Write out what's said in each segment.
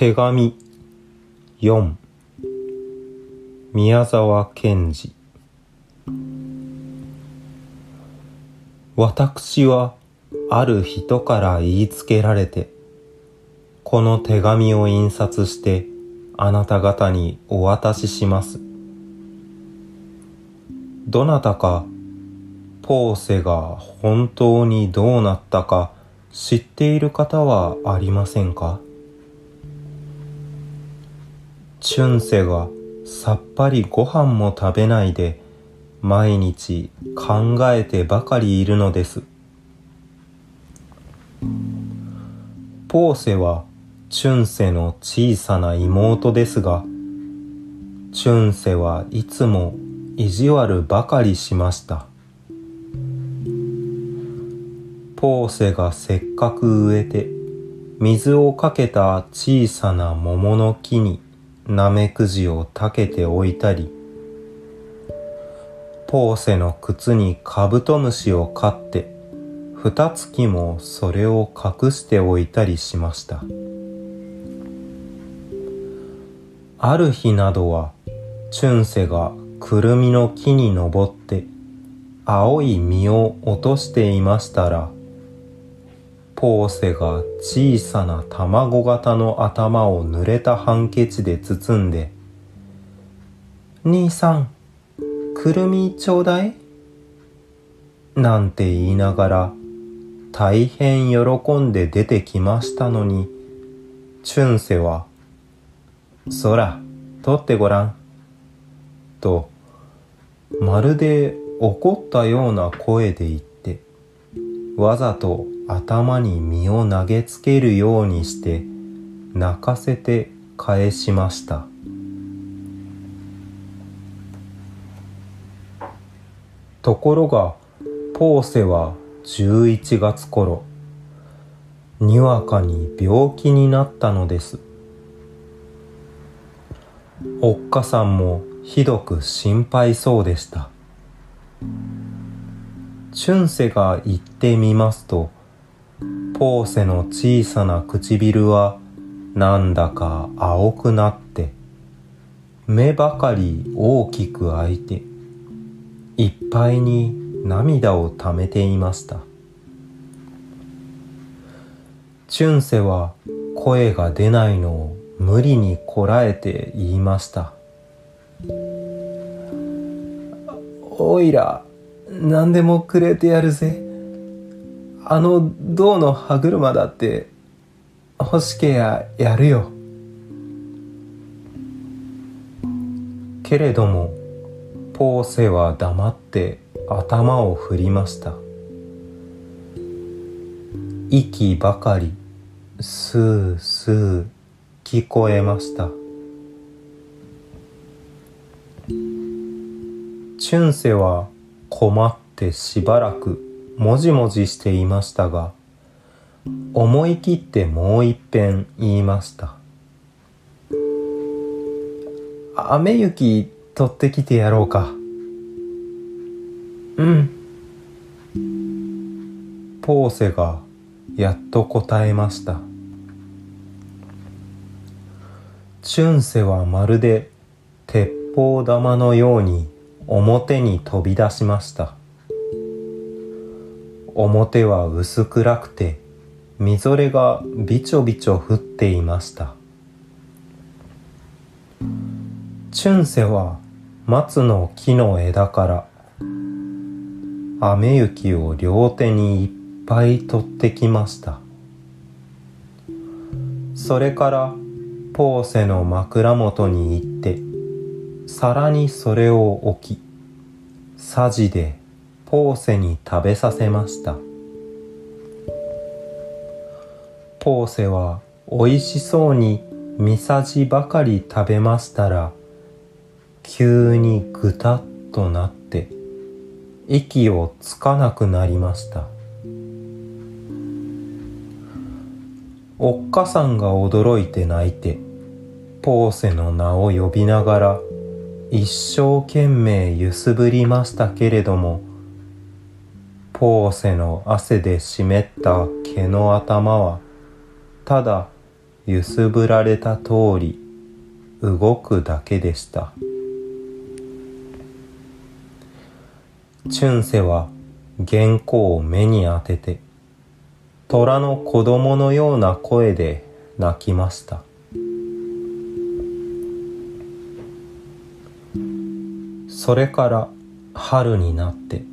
手紙。4宮沢賢治。私はある人から言いつけられてこの手紙を印刷してあなた方にお渡しします。どなたかポーセが本当にどうなったか知っている方はありませんか？チュンセがさっぱりご飯も食べないで毎日考えてばかりいるのです。ポーセはチュンセの小さな妹ですが、チュンセはいつも意地悪ばかりしました。ポーセがせっかく植えて水をかけた小さな桃の木にナメクジをたけておいたり、ポーセの靴にカブトムシを飼って、二月もそれを隠しておいたりしました。ある日などは、チュンセがくるみの木に登って、青い実を落としていましたら、ポーセが小さな卵型の頭を濡れたハンケチで包んで、兄さん、くるみちょうだい？なんて言いながら大変喜んで出てきましたのに、チュンセは、そら、取ってごらん。と、まるで怒ったような声で言って、わざと頭に身を投げつけるようにして泣かせて返しました。ところがポーセは11月頃にわかに病気になったのです。おっかさんもひどく心配そうでした。チュンセが言ってみますとポーセの小さな唇はなんだか青くなって目ばかり大きく開いていっぱいに涙をためていました。チュンセは声が出ないのを無理にこらえて言いました。おいら何でもくれてやるぜ。あの銅の歯車だって欲しけややるよ。けれどもポーセは黙って頭を振りました。息ばかりスースー聞こえました。チュンセは困ってしばらくもじもじしていましたが、思い切ってもう一遍言いました。雨雪取ってきてやろうか。うん。ポーセがやっと答えました。チュンセはまるで鉄砲玉のように表に飛び出しました。表は薄暗くてみぞれがびちょびちょ降っていました。チュンセは松の木の枝から雨雪を両手にいっぱい取ってきました。それからポーセの枕元に行って皿にそれを置きさじでポーセに食べさせました。ポーセはおいしそうにみさじばかり食べましたら急にぐたっとなって息をつかなくなりました。おっかさんが驚いて泣いてポーセの名を呼びながら一生懸命揺すぶりましたけれどもポーセの汗で湿った毛の頭はただ揺すぶられた通り動くだけでした。チュンセは原稿を目に当てて虎の子供のような声で泣きました。それから春になって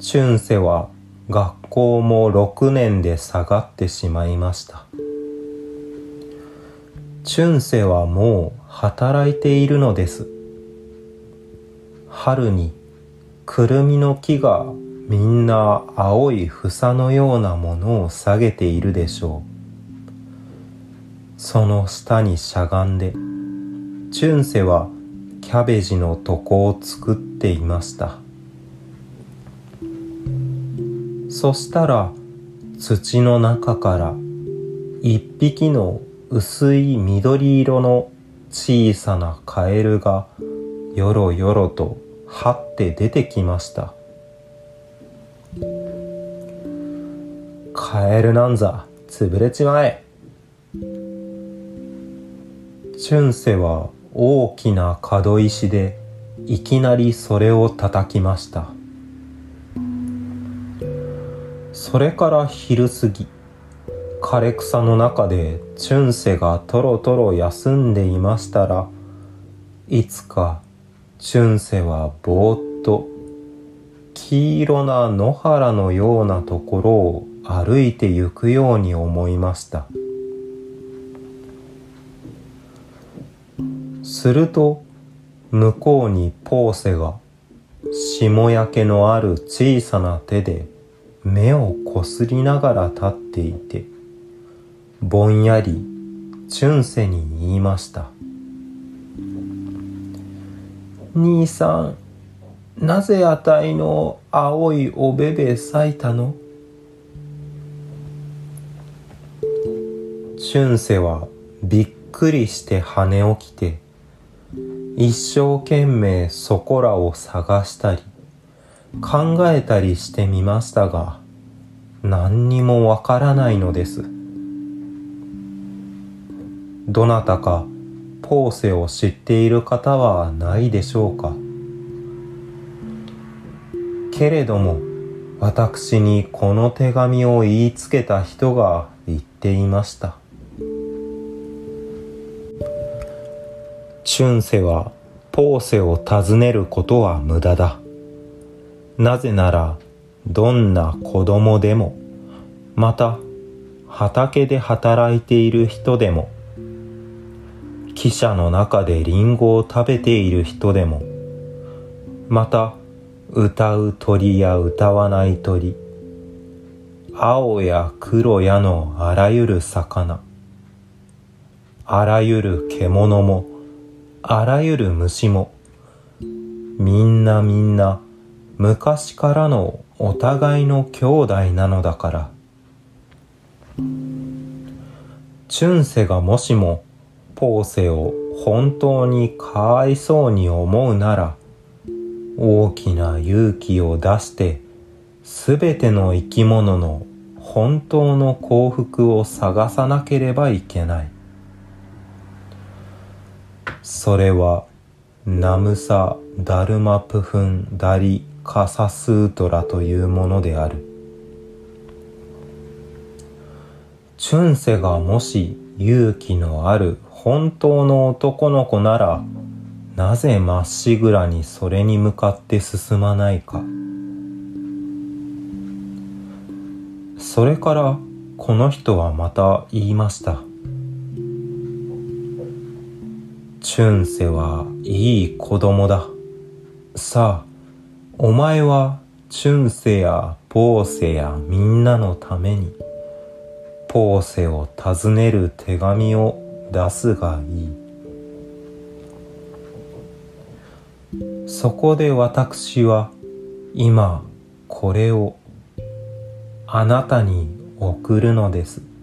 チュンセは学校も6年で下がってしまいました。チュンセはもう働いているのです。春にくるみの木がみんな青い房のようなものを下げているでしょう。その下にしゃがんでチュンセはキャベジの床を作っていました。そしたら土の中から一匹の薄い緑色の小さなカエルがよろよろと張って出てきました。カエルなんざ潰れちまえ。チュンセは大きな角石でいきなりそれを叩きました。それから昼過ぎ枯れ草の中でチュンセがとろとろ休んでいましたらいつかチュンセはぼーっと黄色な野原のようなところを歩いてゆくように思いました。すると向こうにポーセが霜焼けのある小さな手で目をこすりながら立っていてぼんやりチュンセに言いました。兄さんなぜあたいの青いおべべ咲いたの？チュンセはびっくりして跳ね起きて一生懸命そこらを探したり考えたりしてみましたが何にもわからないのです。どなたかポーセを知っている方はないでしょうか？けれども私にこの手紙を言いつけた人が言っていました。チュンセはポーセを訪ねることは無駄だ。なぜならどんな子供でもまた畑で働いている人でも汽車の中でリンゴを食べている人でもまた歌う鳥や歌わない鳥青や黒やのあらゆる魚あらゆる獣もあらゆる虫もみんなみんな昔からのお互いの兄弟なのだから。チュンセがもしもポーセを本当にかわいそうに思うなら大きな勇気を出してすべての生き物の本当の幸福を探さなければいけない。それはナムサ・ダルマプフン・ダリ・カサスートラというものである。チュンセがもし勇気のある本当の男の子ならなぜまっしぐらにそれに向かって進まないか。それからこの人はまた言いました。チュンセはいい子供だ。さあお前はチュンセやポーセやみんなのためにポーセを訪ねる手紙を出すがいい。そこで私は今これをあなたに送るのです。